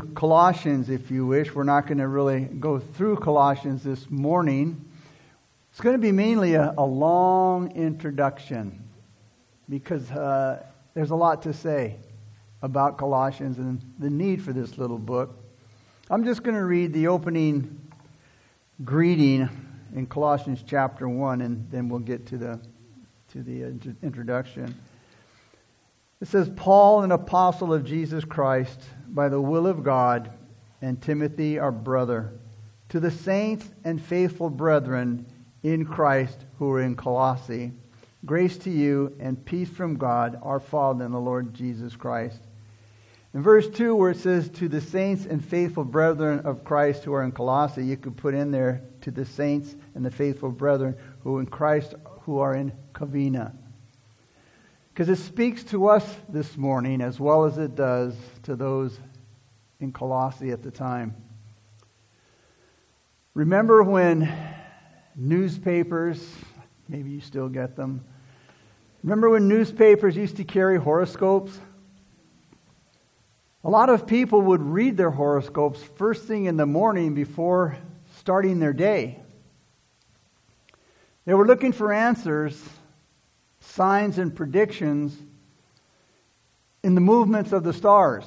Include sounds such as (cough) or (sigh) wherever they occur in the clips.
Colossians if you wish. We're not going to really go through Colossians this morning. It's going to be mainly a, a long introduction because uh, there's a lot to say about Colossians and the need for this little book. I'm just going to read the opening greeting in Colossians chapter 1 and then we'll get to the to the introduction. It says Paul an apostle of Jesus Christ by the will of God and Timothy our brother to the saints and faithful brethren in Christ who are in Colossae. Grace to you and peace from God, our Father, and the Lord Jesus Christ. In verse 2, where it says, To the saints and faithful brethren of Christ who are in Colossae, you could put in there, To the saints and the faithful brethren who in Christ who are in Covina. Because it speaks to us this morning as well as it does to those in Colossae at the time. Remember when newspapers, maybe you still get them. Remember when newspapers used to carry horoscopes? A lot of people would read their horoscopes first thing in the morning before starting their day. They were looking for answers, signs, and predictions in the movements of the stars.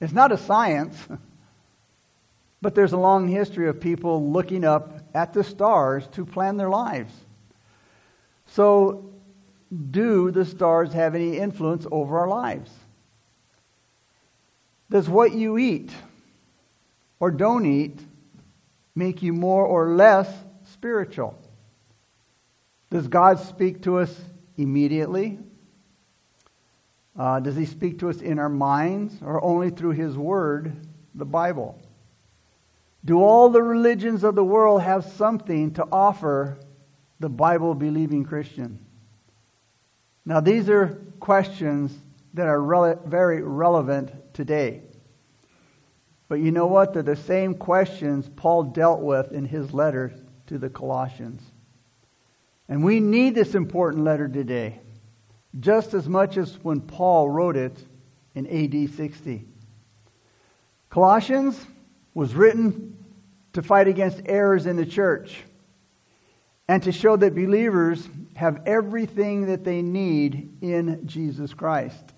It's not a science. (laughs) But there's a long history of people looking up at the stars to plan their lives. So, do the stars have any influence over our lives? Does what you eat or don't eat make you more or less spiritual? Does God speak to us immediately? Uh, does He speak to us in our minds or only through His Word, the Bible? Do all the religions of the world have something to offer the Bible believing Christian? Now, these are questions that are rele- very relevant today. But you know what? They're the same questions Paul dealt with in his letter to the Colossians. And we need this important letter today, just as much as when Paul wrote it in AD 60. Colossians was written to fight against errors in the church and to show that believers have everything that they need in Jesus Christ.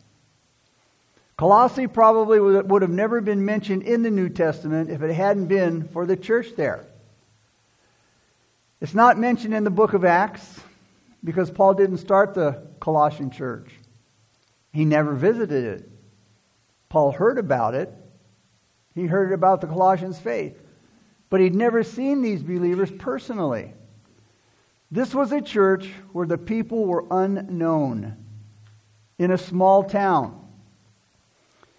Colossae probably would have never been mentioned in the New Testament if it hadn't been for the church there. It's not mentioned in the book of Acts because Paul didn't start the Colossian church. He never visited it. Paul heard about it, he heard about the Colossians' faith, but he'd never seen these believers personally. This was a church where the people were unknown in a small town.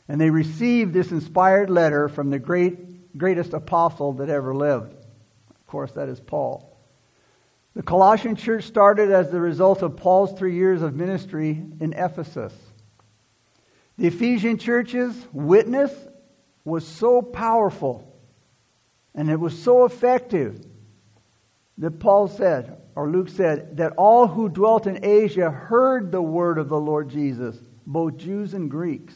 And they received this inspired letter from the great, greatest apostle that ever lived. Of course, that is Paul. The Colossian church started as the result of Paul's three years of ministry in Ephesus. The Ephesian church's witness was so powerful and it was so effective that Paul said, or Luke said, that all who dwelt in Asia heard the word of the Lord Jesus, both Jews and Greeks.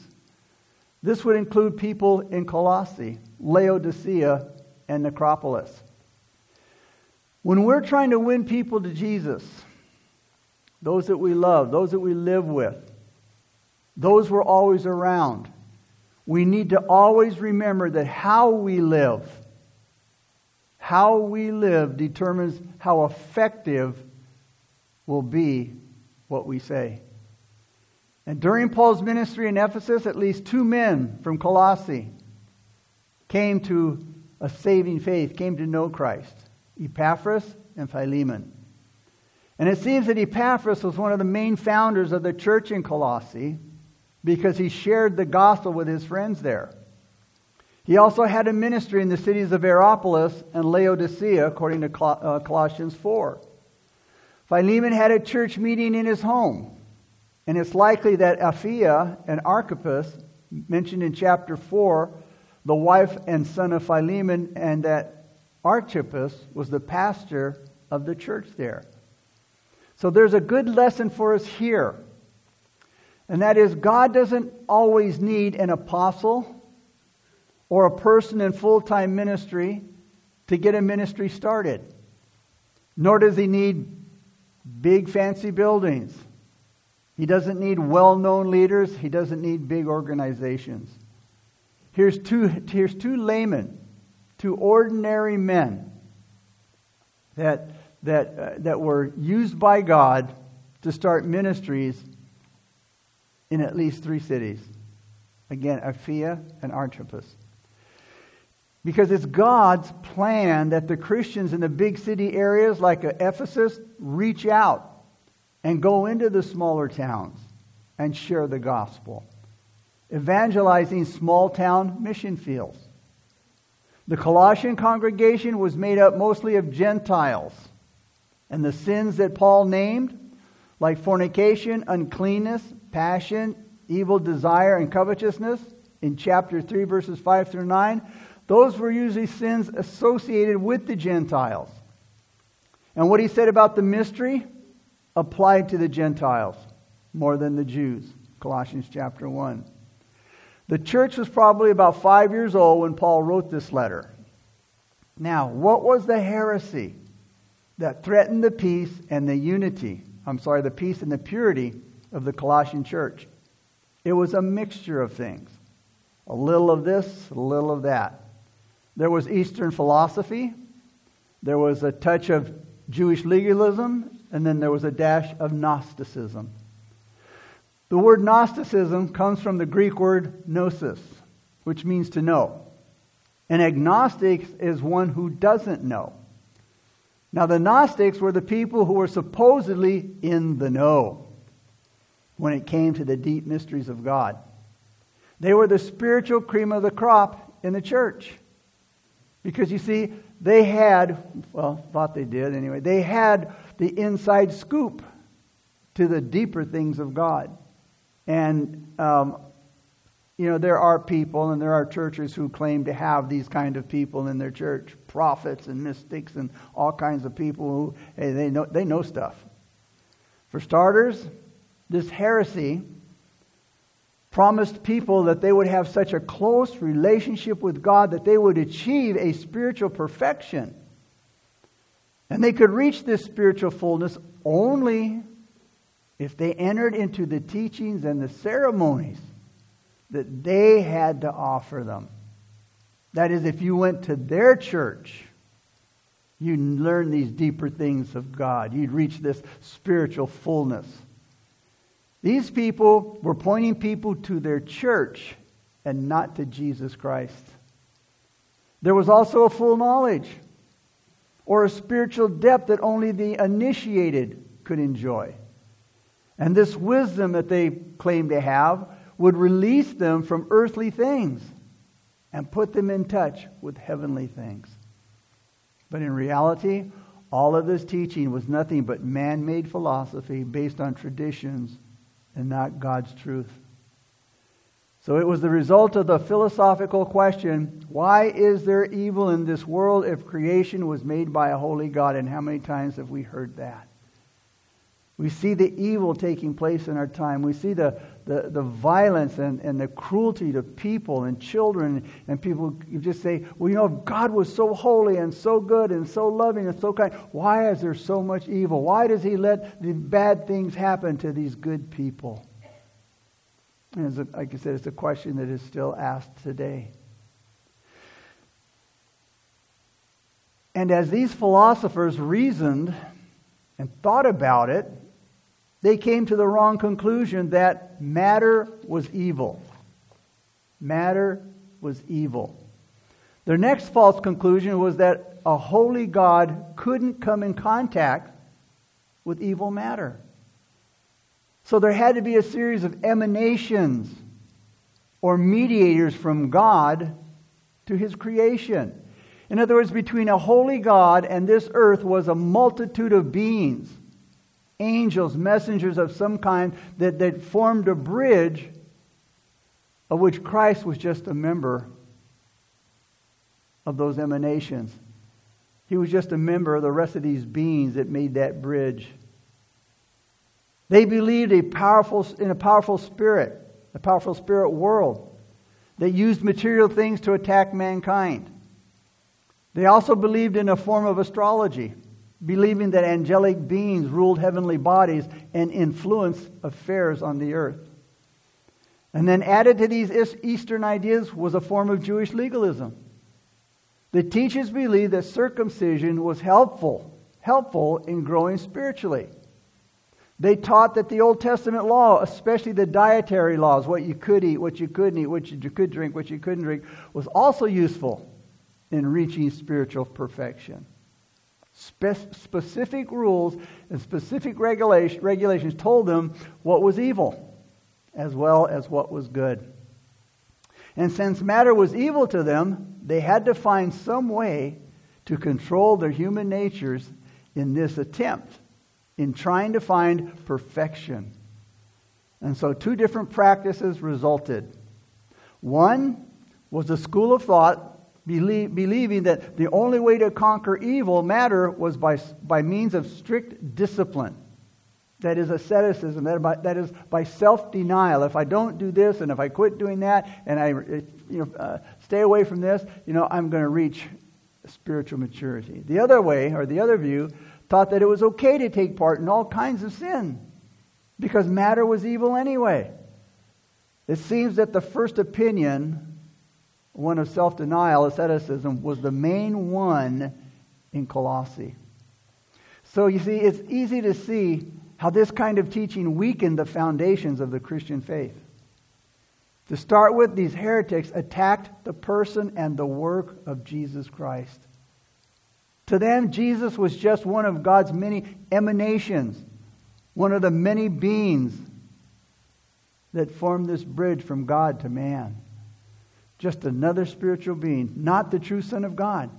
This would include people in Colossae, Laodicea, and Nicopolis. When we're trying to win people to Jesus, those that we love, those that we live with, those we're always around, we need to always remember that how we live, how we live determines how effective will be what we say. And during Paul's ministry in Ephesus, at least two men from Colossae came to a saving faith, came to know Christ Epaphras and Philemon. And it seems that Epaphras was one of the main founders of the church in Colossae because he shared the gospel with his friends there. He also had a ministry in the cities of Hierapolis and Laodicea, according to uh, Colossians 4. Philemon had a church meeting in his home, and it's likely that Apphia and Archippus, mentioned in chapter 4, the wife and son of Philemon, and that Archippus was the pastor of the church there. So there's a good lesson for us here. And that is, God doesn't always need an apostle or a person in full time ministry to get a ministry started. Nor does he need big fancy buildings. He doesn't need well known leaders. He doesn't need big organizations. Here's two, here's two laymen, two ordinary men that, that, uh, that were used by God to start ministries in at least three cities. Again, Apphia and Archippus. Because it's God's plan that the Christians in the big city areas like Ephesus reach out and go into the smaller towns and share the gospel, evangelizing small town mission fields. The Colossian congregation was made up mostly of Gentiles, and the sins that Paul named, like fornication, uncleanness, passion, evil desire, and covetousness, in chapter 3, verses 5 through 9, those were usually sins associated with the Gentiles. And what he said about the mystery applied to the Gentiles more than the Jews. Colossians chapter 1. The church was probably about five years old when Paul wrote this letter. Now, what was the heresy that threatened the peace and the unity? I'm sorry, the peace and the purity of the Colossian church. It was a mixture of things. A little of this, a little of that. There was Eastern philosophy, there was a touch of Jewish legalism, and then there was a dash of Gnosticism. The word Gnosticism comes from the Greek word gnosis, which means to know. An agnostic is one who doesn't know. Now, the Gnostics were the people who were supposedly in the know when it came to the deep mysteries of God. They were the spiritual cream of the crop in the church. Because you see, they had, well, thought they did anyway, they had the inside scoop to the deeper things of God. And, um, you know, there are people and there are churches who claim to have these kind of people in their church prophets and mystics and all kinds of people who, hey, they know, they know stuff. For starters, this heresy promised people that they would have such a close relationship with God that they would achieve a spiritual perfection. And they could reach this spiritual fullness only if they entered into the teachings and the ceremonies that they had to offer them. That is, if you went to their church, you'd learn these deeper things of God. You'd reach this spiritual fullness. These people were pointing people to their church and not to Jesus Christ. There was also a full knowledge or a spiritual depth that only the initiated could enjoy. And this wisdom that they claimed to have would release them from earthly things and put them in touch with heavenly things. But in reality, all of this teaching was nothing but man made philosophy based on traditions and not God's truth. So it was the result of the philosophical question why is there evil in this world if creation was made by a holy God? And how many times have we heard that? We see the evil taking place in our time. We see the, the, the violence and, and the cruelty to people and children. And people you just say, well, you know, if God was so holy and so good and so loving and so kind. Why is there so much evil? Why does He let the bad things happen to these good people? And a, like I said, it's a question that is still asked today. And as these philosophers reasoned and thought about it, they came to the wrong conclusion that matter was evil. Matter was evil. Their next false conclusion was that a holy God couldn't come in contact with evil matter. So there had to be a series of emanations or mediators from God to his creation. In other words, between a holy God and this earth was a multitude of beings angels, messengers of some kind that, that formed a bridge of which Christ was just a member of those emanations. He was just a member of the rest of these beings that made that bridge. They believed a powerful, in a powerful spirit, a powerful spirit world They used material things to attack mankind. They also believed in a form of astrology, believing that angelic beings ruled heavenly bodies and influenced affairs on the earth. And then added to these Eastern ideas was a form of Jewish legalism. The teachers believed that circumcision was helpful, helpful in growing spiritually. They taught that the Old Testament law, especially the dietary laws, what you could eat, what you couldn't eat, what you could drink, what you couldn't drink, was also useful in reaching spiritual perfection. Spe- specific rules and specific regulation, regulations told them what was evil as well as what was good. And since matter was evil to them, they had to find some way to control their human natures in this attempt in trying to find perfection. And so, two different practices resulted. One was a school of thought believe, believing that the only way to conquer evil matter was by, by means of strict discipline. That is asceticism. That, by, that is by self denial. If I don't do this and if I quit doing that and I you know, uh, stay away from this, you know, I'm going to reach spiritual maturity. The other way, or the other view, thought that it was okay to take part in all kinds of sin because matter was evil anyway. It seems that the first opinion, one of self denial, asceticism, was the main one in Colossae. So you see, it's easy to see how this kind of teaching weakened the foundations of the Christian faith. To start with, these heretics attacked the person and the work of Jesus Christ. To them, Jesus was just one of God's many emanations, one of the many beings that formed this bridge from God to man. Just another spiritual being, not the true Son of God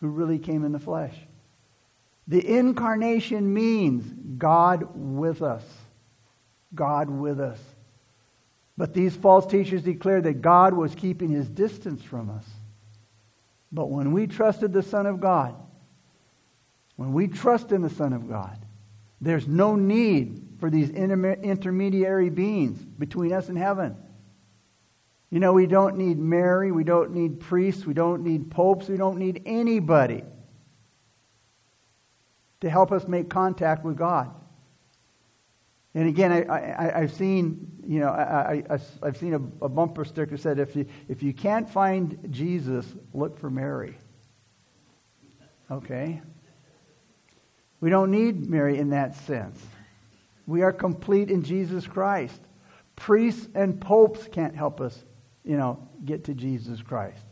who really came in the flesh. The incarnation means God with us. God with us. But these false teachers declared that God was keeping his distance from us. But when we trusted the Son of God, when we trust in the Son of God, there's no need for these intermediary beings between us and heaven. You know, we don't need Mary, we don't need priests, we don't need popes, we don't need anybody to help us make contact with God. And again, I, have seen, you know, I, have seen a, a, bumper sticker said, if you, if you can't find Jesus, look for Mary. Okay? We don't need Mary in that sense. We are complete in Jesus Christ. Priests and popes can't help us, you know, get to Jesus Christ.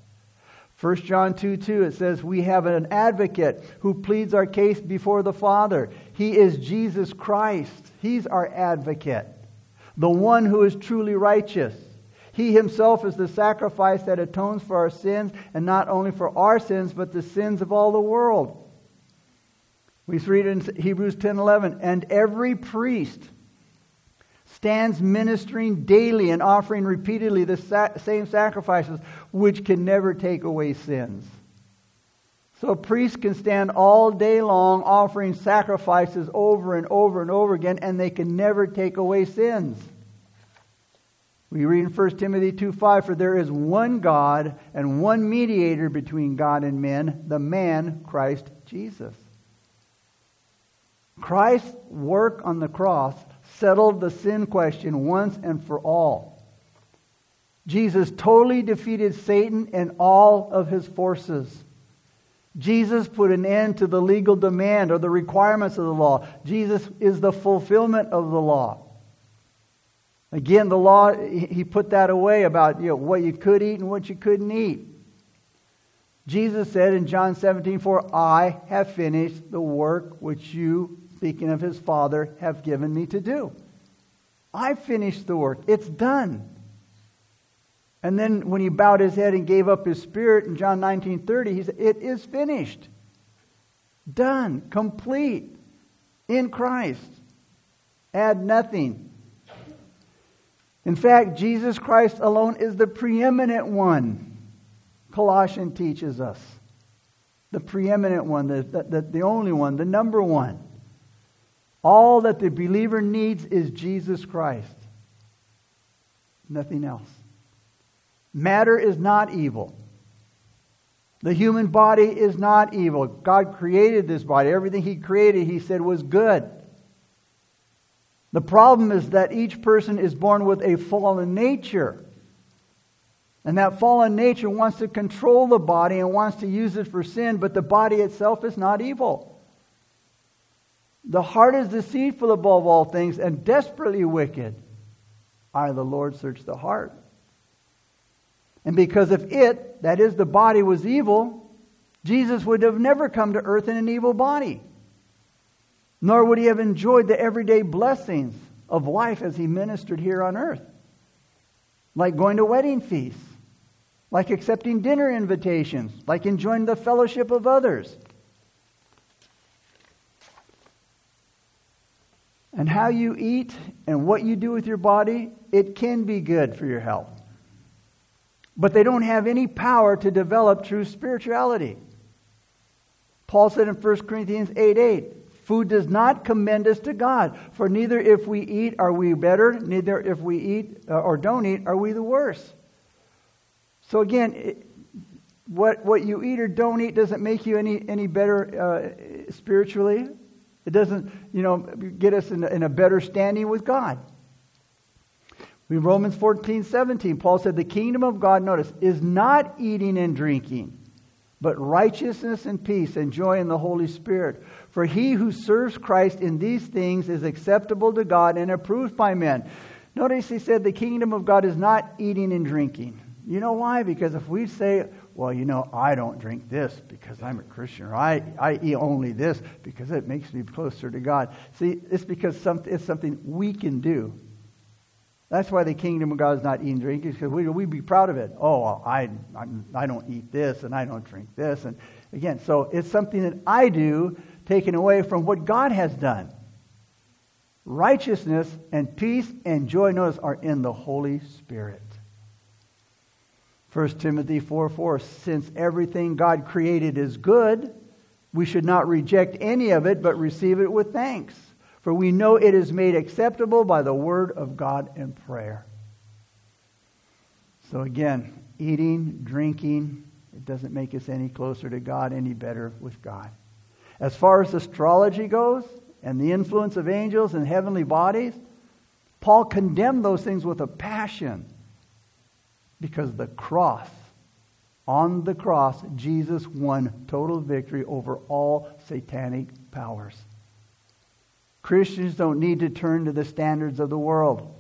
1 John 2 2, it says, We have an advocate who pleads our case before the Father. He is Jesus Christ. He's our advocate, the one who is truly righteous. He himself is the sacrifice that atones for our sins, and not only for our sins, but the sins of all the world. We read in Hebrews 10:11, and every priest stands ministering daily and offering repeatedly the sa- same sacrifices, which can never take away sins. So a priest can stand all day long offering sacrifices over and over and over again, and they can never take away sins. We read in 1 Timothy 2:5, For there is one God and one mediator between God and men, the man Christ Jesus. Christ's work on the cross settled the sin question once and for all. Jesus totally defeated Satan and all of his forces. Jesus put an end to the legal demand or the requirements of the law. Jesus is the fulfillment of the law. Again, the law, he put that away about you know, what you could eat and what you couldn't eat. Jesus said in John 17, For I have finished the work which you speaking of his Father, have given me to do. I finished the work. It's done. And then when he bowed his head and gave up his spirit in John 19:30, he said, "It is finished. Done, complete in Christ. Add nothing." In fact, Jesus Christ alone is the preeminent one. Colossians teaches us. The preeminent one, the, the, the only one, the number one. All that the believer needs is Jesus Christ. Nothing else. Matter is not evil. The human body is not evil. God created this body. Everything He created, He said, was good. The problem is that each person is born with a fallen nature. And that fallen nature wants to control the body and wants to use it for sin, but the body itself is not evil. The heart is deceitful above all things and desperately wicked. I, the Lord, search the heart. And because if it, that is the body, was evil, Jesus would have never come to earth in an evil body. Nor would he have enjoyed the everyday blessings of life as he ministered here on earth. Like going to wedding feasts, like accepting dinner invitations, like enjoying the fellowship of others. And how you eat and what you do with your body, it can be good for your health but they don't have any power to develop true spirituality. Paul said in 1 Corinthians 8 8, Food does not commend us to God, for neither if we eat are we better, neither if we eat uh, or don't eat are we the worse. So again, what, what you eat or don't eat doesn't make you any, any better uh, spiritually. It doesn't, you know, get us in a, in a better standing with God. In Romans 14, 17, Paul said, The kingdom of God, notice, is not eating and drinking, but righteousness and peace and joy in the Holy Spirit. For he who serves Christ in these things is acceptable to God and approved by men. Notice he said the kingdom of God is not eating and drinking. You know why? Because if we say, well, you know, I don't drink this because I'm a Christian, or I, I eat only this because it makes me closer to God. See, it's because some, it's something we can do. That's why the kingdom of God is not eating and drinking, because we, we be proud of it. Oh, I, I, I don't eat this and I don't drink this. And again, so it's something that I do taken away from what God has done. Righteousness and peace and joy, notice, are in the Holy Spirit. 1 Timothy 4 4, since everything God created is good, we should not reject any of it, but receive it with thanks for we know it is made acceptable by the word of God and prayer. So again, eating, drinking, it doesn't make us any closer to God, any better with God. As far as astrology goes and the influence of angels and heavenly bodies, Paul condemned those things with a passion because the cross, on the cross, Jesus won total victory over all satanic powers. Christians don't need to turn to the standards of the world.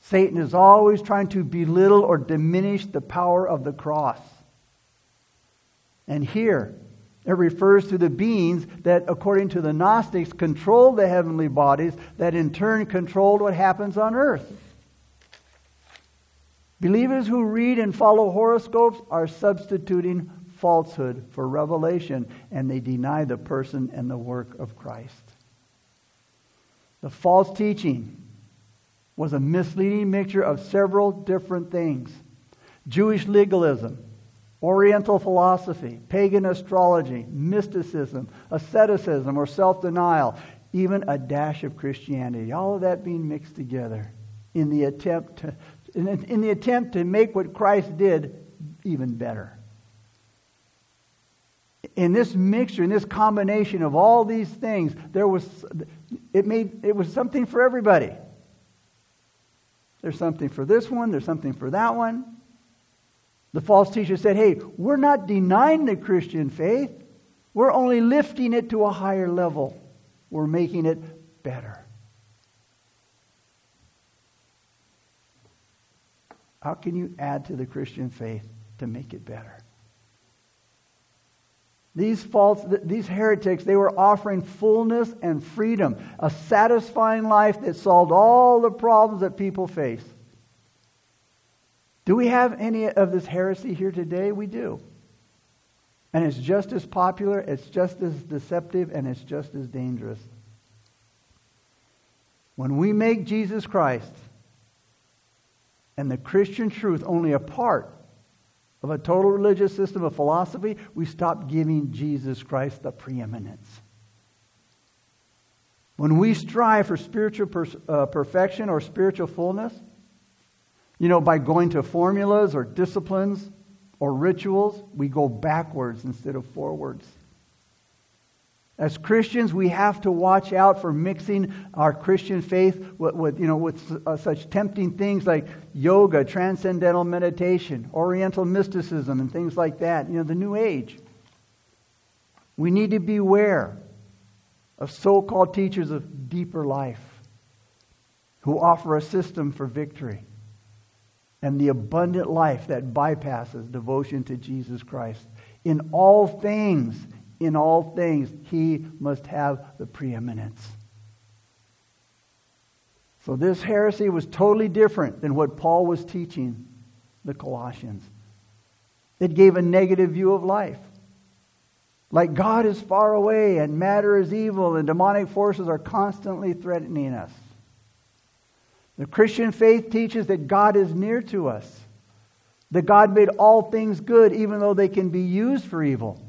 Satan is always trying to belittle or diminish the power of the cross. And here, it refers to the beings that, according to the Gnostics, control the heavenly bodies that in turn controlled what happens on earth. Believers who read and follow horoscopes are substituting falsehood for revelation, and they deny the person and the work of Christ. The false teaching was a misleading mixture of several different things Jewish legalism, Oriental philosophy, pagan astrology, mysticism, asceticism or self denial, even a dash of Christianity. All of that being mixed together in the attempt to, in, the attempt to make what Christ did even better. In this mixture, in this combination of all these things, there was it made it was something for everybody. There's something for this one, there's something for that one. The false teacher said, "Hey, we're not denying the Christian faith. We're only lifting it to a higher level. We're making it better." How can you add to the Christian faith to make it better? These false, these heretics, they were offering fullness and freedom, a satisfying life that solved all the problems that people face. Do we have any of this heresy here today? We do. And it's just as popular, it's just as deceptive, and it's just as dangerous. When we make Jesus Christ and the Christian truth only a part of a total religious system of philosophy, we stop giving Jesus Christ the preeminence. When we strive for spiritual per, uh, perfection or spiritual fullness, You know, by going to formulas or disciplines or rituals, we go backwards instead of forwards. As Christians, we have to watch out for mixing our Christian faith with, with you know, with uh, such tempting things like yoga, transcendental meditation, Oriental mysticism, and things like that. You know, the New Age. We need to beware of so called teachers of deeper life who offer a system for victory and the abundant life that bypasses devotion to Jesus Christ. In all things, in all things, he must have the preeminence. So, this heresy was totally different than what Paul was teaching the Colossians. It gave a negative view of life. Like God is far away and matter is evil and demonic forces are constantly threatening us. The Christian faith teaches that God is near to us, that God made all things good even though they can be used for evil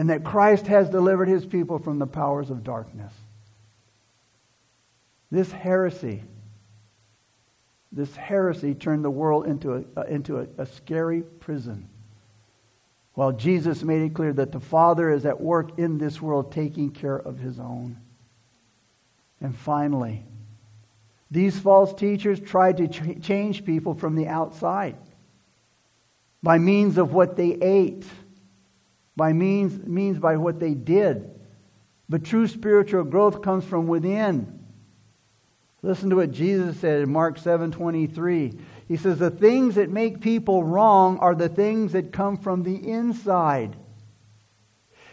and that Christ has delivered his people from the powers of darkness. This heresy, this heresy turned the world into a, uh, into a, a scary prison. While Jesus made it clear that the Father is at work in this world taking care of his own. And finally, these false teachers tried to ch- change people from the outside by means of what they ate by means, means by what they did. But true spiritual growth comes from within. Listen to what Jesus said in Mark 7:23. He says the things that make people wrong are the things that come from the inside.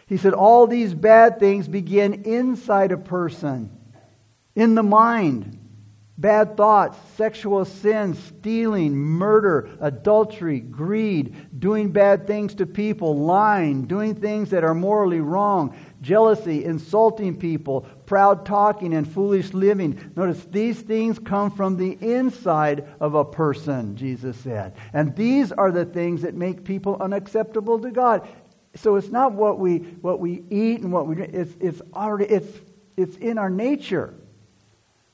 He said all these bad things begin inside a person, in the mind bad thoughts, sexual sins, stealing, murder, adultery, greed, doing bad things to people, lying, doing things that are morally wrong, jealousy, insulting people, proud talking, and foolish living. Notice these things come from the inside of a person, Jesus said. And these are the things that make people unacceptable to God. So it's not what we what we eat and what we it's it's already it's it's in our nature.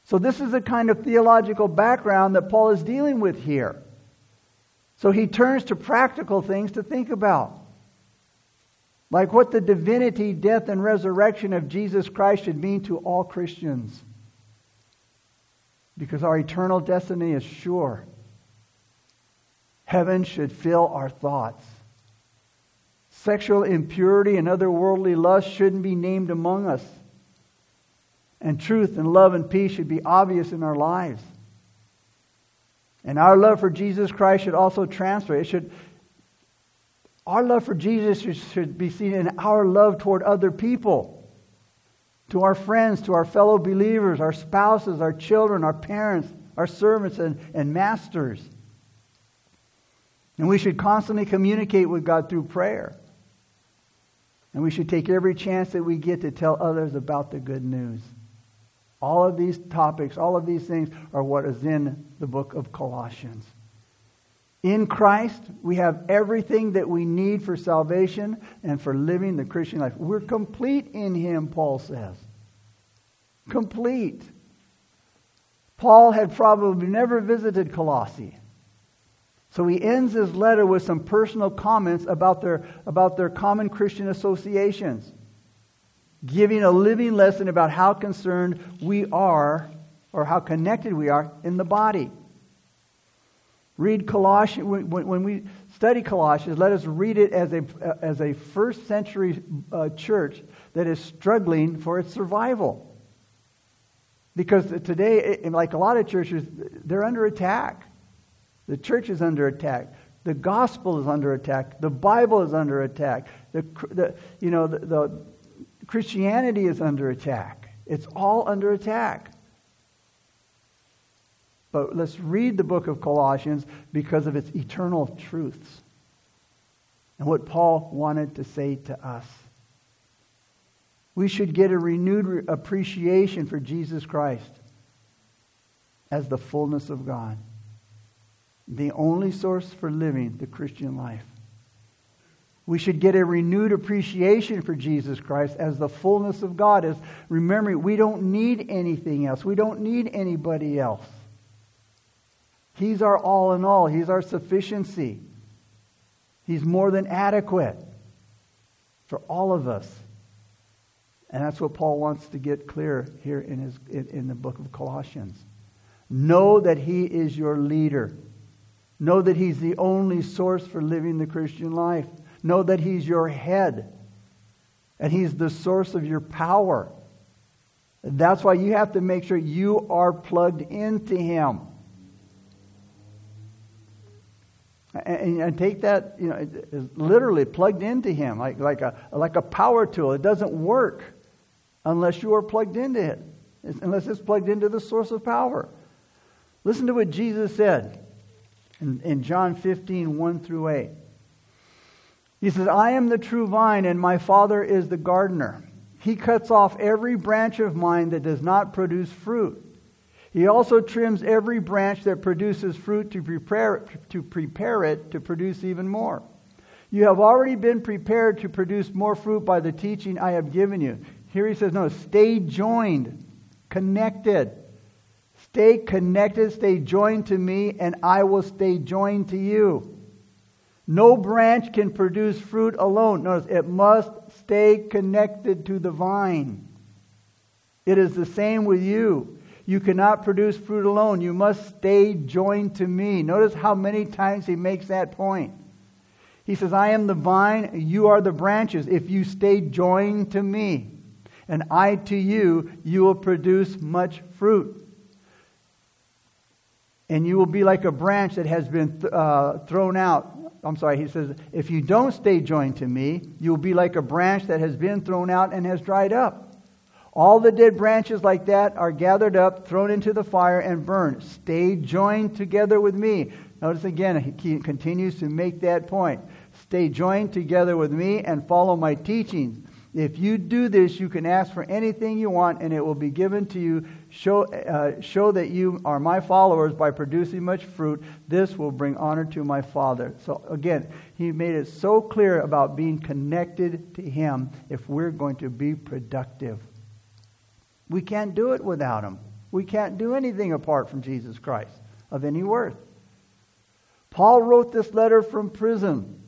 So, this is the kind of theological background that Paul is dealing with here. So, he turns to practical things to think about. Like what the divinity, death, and resurrection of Jesus Christ should mean to all Christians. Because our eternal destiny is sure. Heaven should fill our thoughts. Sexual impurity and other worldly lusts shouldn't be named among us and truth and love and peace should be obvious in our lives. And our love for Jesus Christ should also transfer. It should our love for Jesus should, be seen in our love toward other people. To our friends, to our fellow believers, our spouses, our children, our parents, our servants and, and masters. And we should constantly communicate with God through prayer. And we should take every chance that we get to tell others about the good news. All of these topics, all of these things are what is in the book of Colossians. In Christ, we have everything that we need for salvation and for living the Christian life. We're complete in Him, Paul says. Complete. Paul had probably never visited Colossae. So he ends his letter with some personal comments about their, about their common Christian associations giving a living lesson about how concerned we are or how connected we are in the body. Read Colossians, when we study Colossians, let us read it as a, as a first century uh, church that is struggling for its survival. Because today, like a lot of churches, they're under attack. The church is under attack. The gospel is under attack. The Bible is under attack. The, the you know, the, the Christianity is under attack. It's all under attack. But let's read the book of Colossians because of its eternal truths and what Paul wanted to say to us. We should get a renewed appreciation for Jesus Christ as the fullness of God, the only source for living the Christian life. We should get a renewed appreciation for Jesus Christ as the fullness of God is. Remembering, we don't need anything else. We don't need anybody else. He's our all in all. He's our sufficiency. He's more than adequate for all of us. And that's what Paul wants to get clear here in, his, in, in the book of Colossians. Know that he is your leader. Know that he's the only source for living the Christian life. Know that he's your head. And he's the source of your power. That's why you have to make sure you are plugged into him. And, and, take that, you know, literally plugged into him, like, like, a, like a power tool. It doesn't work unless you are plugged into it, unless it's plugged into the source of power. Listen to what Jesus said in, in John 15, 1 through 8. He says, I am the true vine, and my Father is the gardener. He cuts off every branch of mine that does not produce fruit he also trims every branch that produces fruit to prepare, to prepare it to produce even more. You have already been prepared to produce more fruit by the teaching I have given you. Here he says, no, stay joined, connected. Stay connected, stay joined to me, and I will stay joined to you. No branch can produce fruit alone. Notice, it must stay connected to the vine. It is the same with you. You cannot produce fruit alone. You must stay joined to me. Notice how many times he makes that point. He says, I am the vine, you are the branches. If you stay joined to me, and I to you, you will produce much fruit. And you will be like a branch that has been th- uh, thrown out. I'm sorry, he says, if you don't stay joined to me, you will be like a branch that has been thrown out and has dried up. All the dead branches like that are gathered up, thrown into the fire, and burned. Stay joined together with me. Notice again, he continues to make that point. Stay joined together with me and follow my teachings. If you do this, you can ask for anything you want, and it will be given to you. Show, uh, show that you are my followers by producing much fruit. This will bring honor to my Father. So, again, he made it so clear about being connected to him if we're going to be productive. We can't do it without Him. We can't do anything apart from Jesus Christ of any worth. Paul wrote this letter from prison,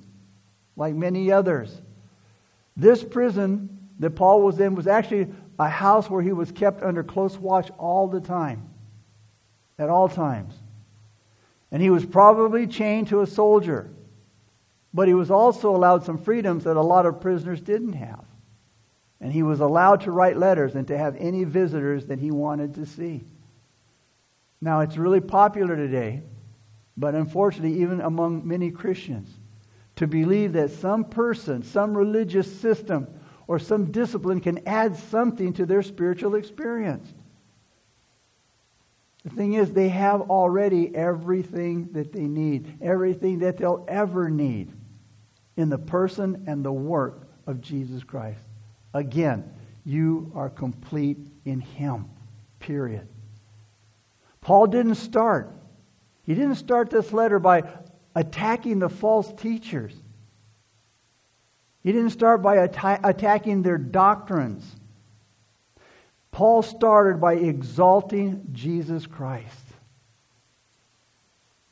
like many others. This prison that Paul was in was actually a house where he was kept under close watch all the time, at all times. And he was probably chained to a soldier, but he was also allowed some freedoms that a lot of prisoners didn't have. And he was allowed to write letters and to have any visitors that he wanted to see. Now, it's really popular today, but unfortunately, even among many Christians, to believe that some person, some religious system, or some discipline can add something to their spiritual experience. The thing is, they have already everything that they need, everything that they'll ever need in the person and the work of Jesus Christ. Again, you are complete in Him. Period. Paul didn't start. He didn't start this letter by attacking the false teachers. He didn't start by atta- attacking their doctrines. Paul started by exalting Jesus Christ.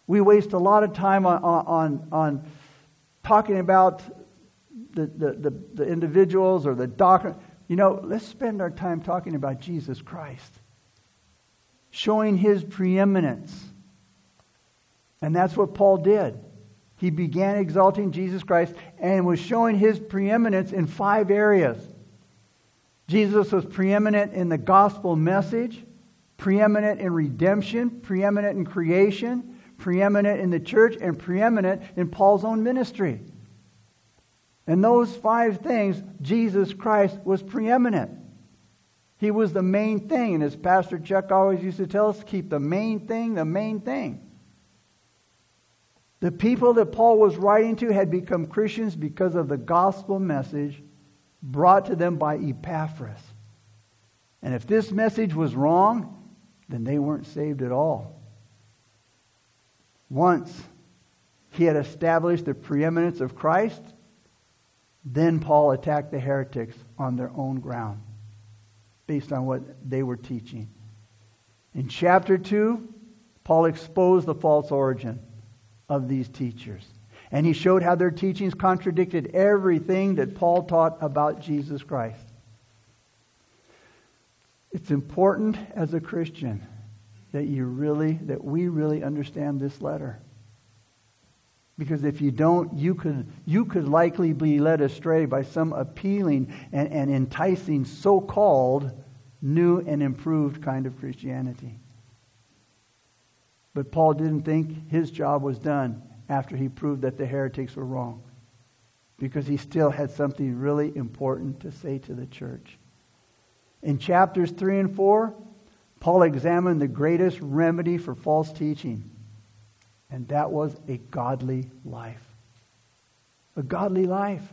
We waste a lot of time on, on, on talking about the, the, the, the individuals or the doctrine. You know, let's spend our time talking about Jesus Christ, showing his preeminence. And that's what Paul did. He began exalting Jesus Christ and was showing his preeminence in five areas. Jesus was preeminent in the gospel message, preeminent in redemption, preeminent in creation, preeminent in the church, and preeminent in Paul's own ministry. And those five things, Jesus Christ was preeminent. He was the main thing. And as Pastor Chuck always used to tell us, keep the main thing the main thing. The people that Paul was writing to had become Christians because of the gospel message brought to them by Epaphras. And if this message was wrong, then they weren't saved at all. Once he had established the preeminence of Christ, then Paul attacked the heretics on their own ground based on what they were teaching. In chapter 2, Paul exposed the false origin of these teachers. And he showed how their teachings contradicted everything that Paul taught about Jesus Christ. It's important as a Christian that you really, that we really understand this letter. Because if you don't, you could, you could likely be led astray by some appealing and, and enticing so called new and improved kind of Christianity. But Paul didn't think his job was done after he proved that the heretics were wrong. Because he still had something really important to say to the church. In chapters 3 and 4, Paul examined the greatest remedy for false teaching, and that was a godly life. A godly life.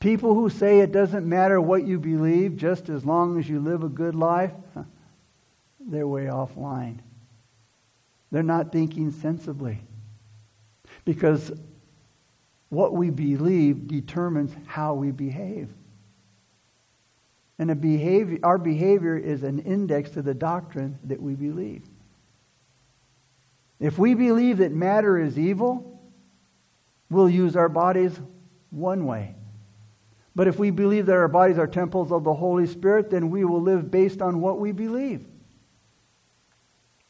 People who say it doesn't matter what you believe, just as long as you live a good life, (laughs) they're way offline. They're not thinking sensibly. Because what we believe determines how we behave. And a behavior, our behavior is an index to the doctrine that we believe. If we believe that matter is evil, we'll use our bodies one way. But if we believe that our bodies are temples of the Holy Spirit, then we will live based on what we believe.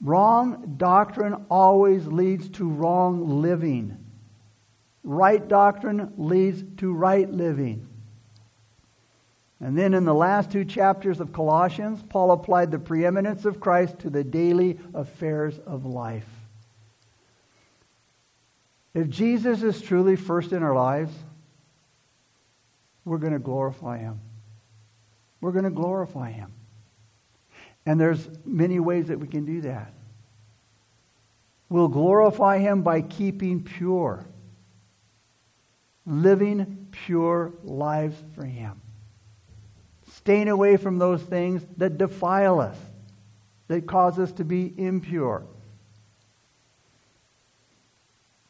Wrong doctrine always leads to wrong living. Right doctrine leads to right living. And then in the last two chapters of Colossians, Paul applied the preeminence of Christ to the daily affairs of life. If Jesus is truly first in our lives, we're going to glorify him. We're going to glorify him. And there's many ways that we can do that. We'll glorify him by keeping pure, living pure lives for him staying away from those things that defile us, that cause us to be impure.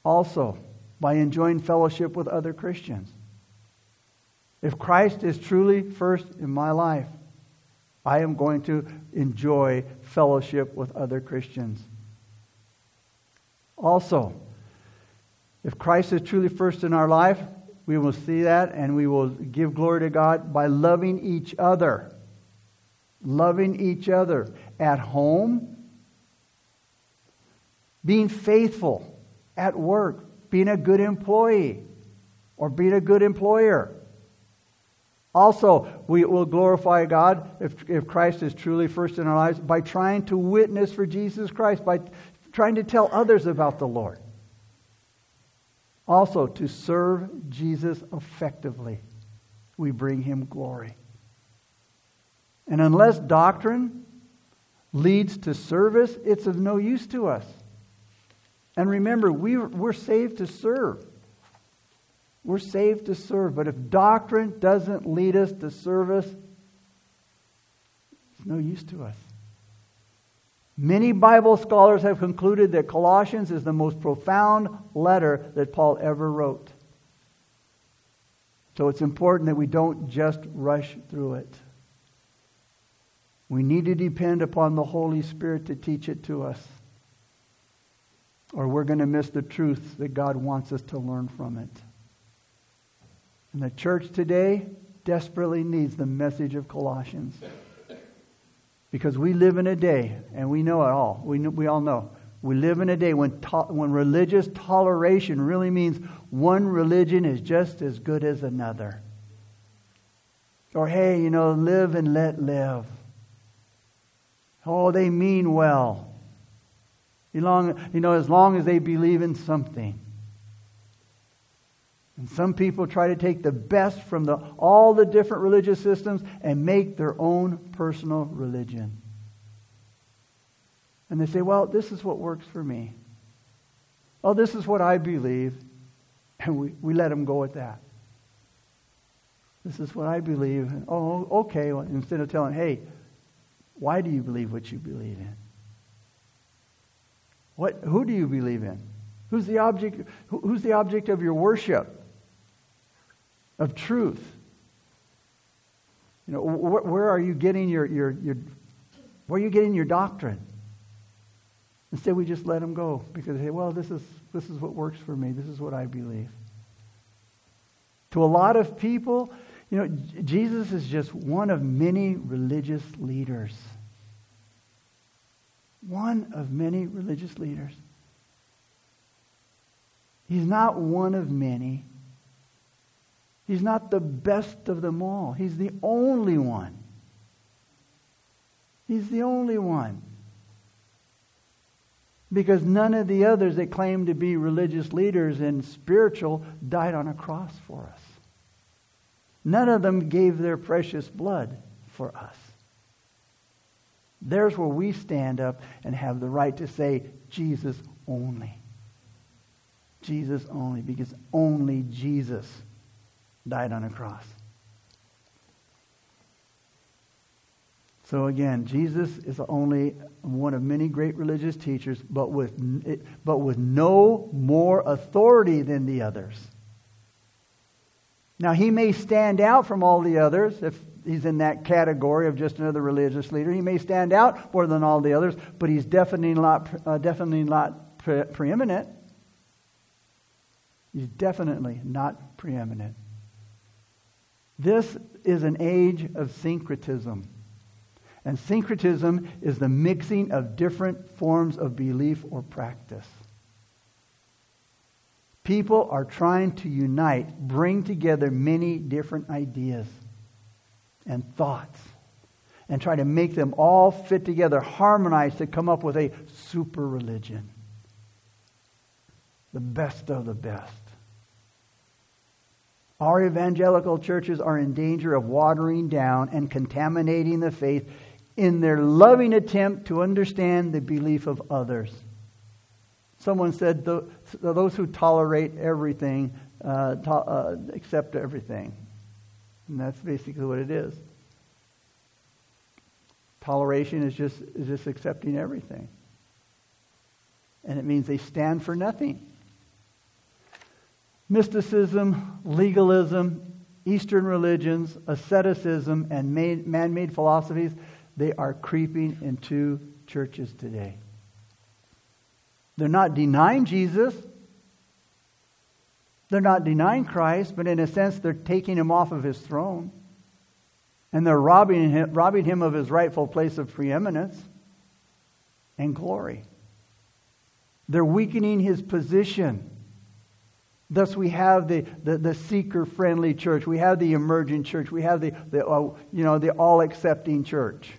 Also, by enjoying fellowship with other Christians. If Christ is truly first in my life, I am going to enjoy fellowship with other Christians. Also, if Christ is truly first in our life, we will see that and we will give glory to God by loving each other. Loving each other at home, being faithful at work, being a good employee or being a good employer. Also, we will glorify God if, if Christ is truly first in our lives by trying to witness for Jesus Christ, by trying to tell others about the Lord. Also, to serve Jesus effectively, we bring him glory. And unless doctrine leads to service, it's of no use to us. And remember, we, we're saved to serve. We're saved to serve. But if doctrine doesn't lead us to service, it's no use to us. Many Bible scholars have concluded that Colossians is the most profound letter that Paul ever wrote. So it's important that we don't just rush through it. We need to depend upon the Holy Spirit to teach it to us. Or we're going to miss the truth that God wants us to learn from it. And the church today desperately needs the message of Colossians. Because we live in a day, and we know it all. We, we all know. We live in a day when, to, when religious toleration really means one religion is just as good as another. Or, hey, you know, live and let live. Oh, they mean well. You, long, you know, as long as they believe in something. And some people try to take the best from the, all the different religious systems and make their own personal religion. And they say, well, this is what works for me. Oh, this is what I believe. And we, we let them go with that. This is what I believe. Oh, okay. Well, instead of telling, hey, why do you believe what you believe in? What, who do you believe in? Who's the object, who's the object of your worship? Of truth. You know, wh- where are you getting your, your, your, where are you getting your doctrine? Instead, we just let them go because, hey, well, this is, this is what works for me. This is what I believe. To a lot of people, you know, Jesus is just one of many religious leaders. One of many religious leaders. He's not one of many. He's not the best of them all. He's the only one. He's the only one. Because none of the others that claim to be religious leaders and spiritual died on a cross for us. None of them gave their precious blood for us. There's where we stand up and have the right to say, Jesus only. Jesus only, because only Jesus died on a cross. So again, Jesus is only one of many great religious teachers, but with, but with no more authority than the others. Now, he may stand out from all the others if he's in that category of just another religious leader. He may stand out more than all the others, but he's definitely not, uh, definitely not pre- preeminent. He's definitely not preeminent. This is an age of syncretism. And syncretism is the mixing of different forms of belief or practice. People are trying to unite, bring together many different ideas and thoughts, and try to make them all fit together, harmonize to come up with a super religion. The best of the best. Our evangelical churches are in danger of watering down and contaminating the faith in their loving attempt to understand the belief of others. Someone said, those who tolerate everything uh, to, uh, accept everything. And that's basically what it is. Toleration is just, is just accepting everything. And it means they stand for nothing. Mysticism, legalism, Eastern religions, asceticism, and man made philosophies they are creeping into churches today. They're not denying Jesus. They're not denying Christ, but in a sense, they're taking him off of his throne. And they're robbing him, robbing him of his rightful place of preeminence and glory. They're weakening his position. Thus, we have the, the, the seeker friendly church. We have the emerging church. We have the, the, uh, you know, the all accepting church.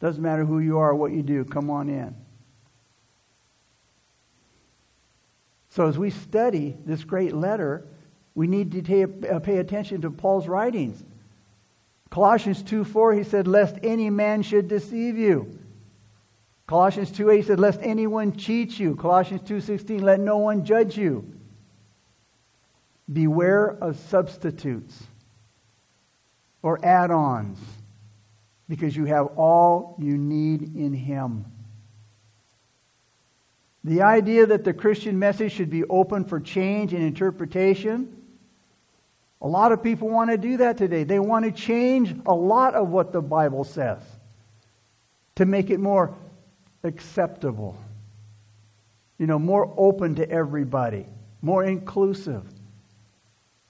Doesn't matter who you are what you do, come on in. So, as we study this great letter, we need to uh, pay attention to Paul's writings. Colossians 2 4, he said, Lest any man should deceive you. Colossians 2 8 said, Lest anyone cheat you. Colossians 2 16, Let no one judge you. Beware of substitutes or add ons because you have all you need in Him. The idea that the Christian message should be open for change and interpretation. A lot of people want to do that today. They want to change a lot of what the Bible says to make it more acceptable, you know, more open to everybody, more inclusive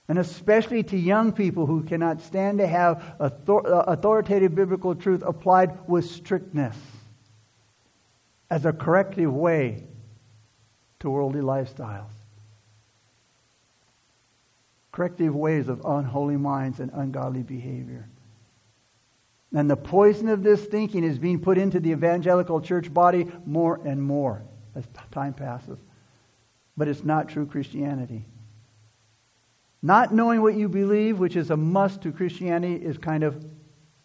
and especially to young people who cannot stand to have author- authoritative biblical truth applied with strictness as a corrective way to worldly lifestyles. Corrective ways of unholy minds and ungodly behavior. And the poison of this thinking is being put into the evangelical church body more and more as time passes. But it's not true Christianity. Not knowing what you believe, which is a must to Christianity, is kind of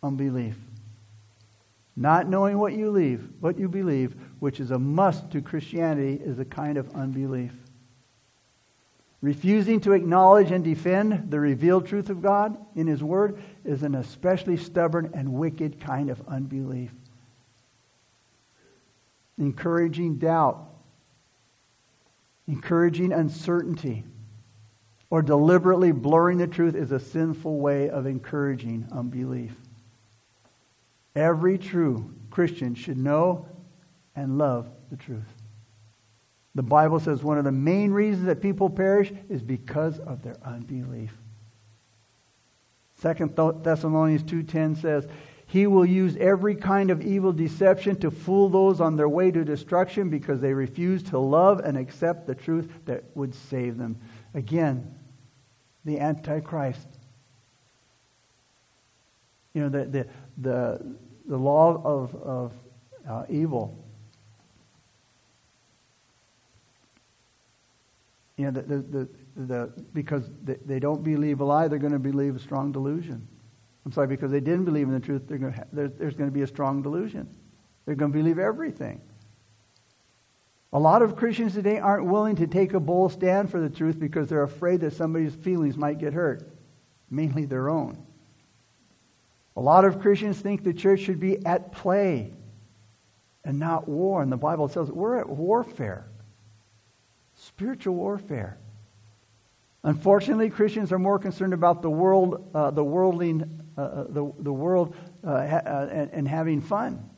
unbelief. Not knowing what you believe, what you believe, which is a must to Christianity, is a kind of unbelief. Refusing to acknowledge and defend the revealed truth of God in His Word is an especially stubborn and wicked kind of unbelief. Encouraging doubt, encouraging uncertainty, or deliberately blurring the truth is a sinful way of encouraging unbelief. Every true Christian should know and love the truth. The Bible says one of the main reasons that people perish is because of their unbelief. Second Thessalonians 2:10 says, "He will use every kind of evil deception to fool those on their way to destruction because they refuse to love and accept the truth that would save them." Again, the antichrist. You know, the the the, the law of of uh, evil You know, the, the, the, the because they, don't believe a lie, they're going to believe a strong delusion. I'm sorry, because they didn't believe in the truth, going there's, there's going to be a strong delusion. They're going to believe everything. A lot of Christians today aren't willing to take a bold stand for the truth because they're afraid that somebody's feelings might get hurt, mainly their own. A lot of Christians think the church should be at play and not war. And the Bible says we're at warfare. Spiritual warfare. Unfortunately, Christians are more concerned about the world, uh, the worldling, uh, uh the, the world, uh, ha- uh, and, and, having fun.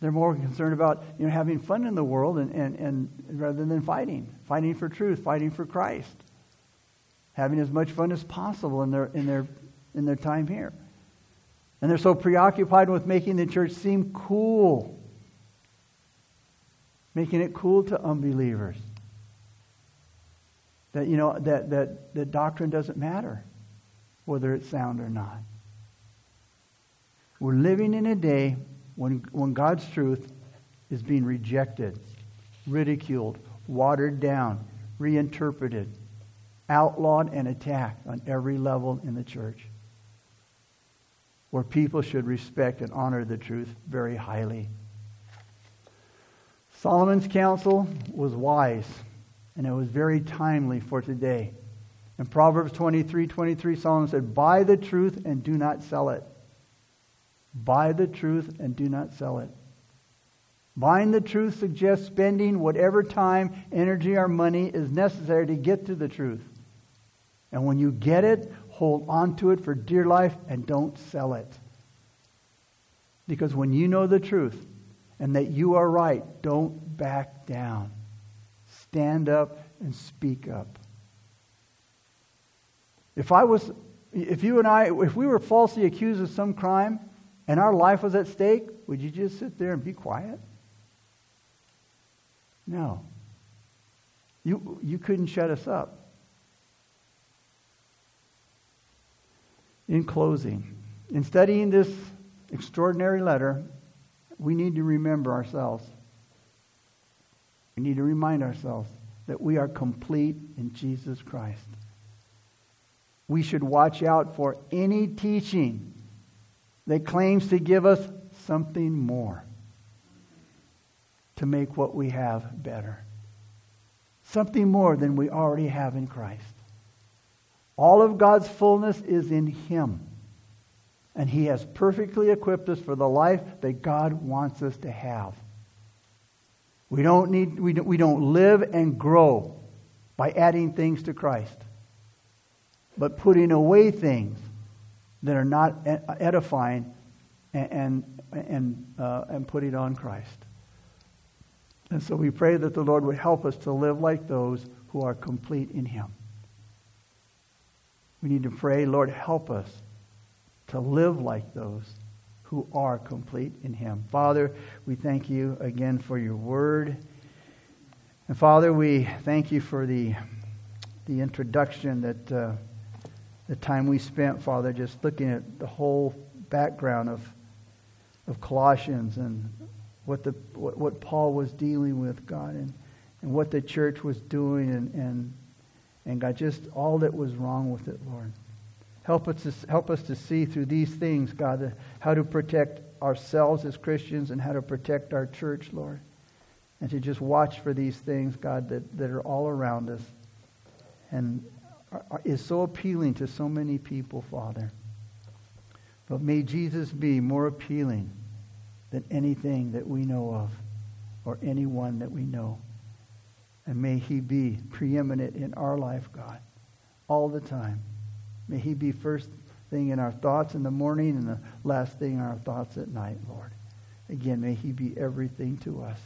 They're more concerned about you know having fun in the world, and, and, and rather than fighting, fighting for truth, fighting for Christ, having as much fun as possible in their in their in their time here. And they're so preoccupied with making the church seem cool making it cool to unbelievers. That, you know, that, that, that doctrine doesn't matter, whether it's sound or not. We're living in a day when, when God's truth is being rejected, ridiculed, watered down, reinterpreted, outlawed, and attacked on every level in the church. Where people should respect and honor the truth very highly. Solomon's counsel was wise, and it was very timely for today. In Proverbs 23 23, Solomon said, Buy the truth and do not sell it. Buy the truth and do not sell it. Buying the truth suggests spending whatever time, energy, or money is necessary to get to the truth. And when you get it, hold on to it for dear life and don't sell it. Because when you know the truth, and that you are right, don't back down. Stand up and speak up. If I was, if you and I, if we were falsely accused of some crime and our life was at stake, would you just sit there and be quiet? No. You, you couldn't shut us up. In closing, in studying this extraordinary letter, we need to remember ourselves. We need to remind ourselves that we are complete in Jesus Christ. We should watch out for any teaching that claims to give us something more to make what we have better. Something more than we already have in Christ. All of God's fullness is in Him. And He has perfectly equipped us for the life that God wants us to have. We don't, need, we don't, we don't live and grow by adding things to Christ, but putting away things that are not edifying and, and, and, uh, and putting on Christ. And so we pray that the Lord would help us to live like those who are complete in Him. We need to pray, Lord, help us to live like those who are complete in Him. Father, we thank you again for your word. And Father, we thank you for the, the introduction that uh, the time we spent, Father, just looking at the whole background of, of Colossians and what, the, what, what Paul was dealing with, God, and, and what the church was doing, and, and, and God, just all that was wrong with it, Lord. Help us, to, help us to see through these things, God, uh, how to protect ourselves as Christians and how to protect our church, Lord. And to just watch for these things, God, that, that are all around us and are, is so appealing to so many people, Father. But may Jesus be more appealing than anything that we know of or anyone that we know. And may he be preeminent in our life, God, all the time. May he be first thing in our thoughts in the morning and the last thing in our thoughts at night, Lord. Again, may he be everything to us,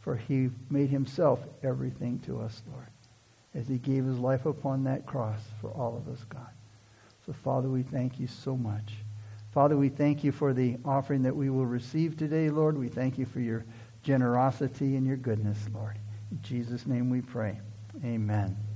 for he made himself everything to us, Lord, as he gave his life upon that cross for all of us, God. So, Father, we thank you so much. Father, we thank you for the offering that we will receive today, Lord. We thank you for your generosity and your goodness, Lord. In Jesus' name we pray. Amen.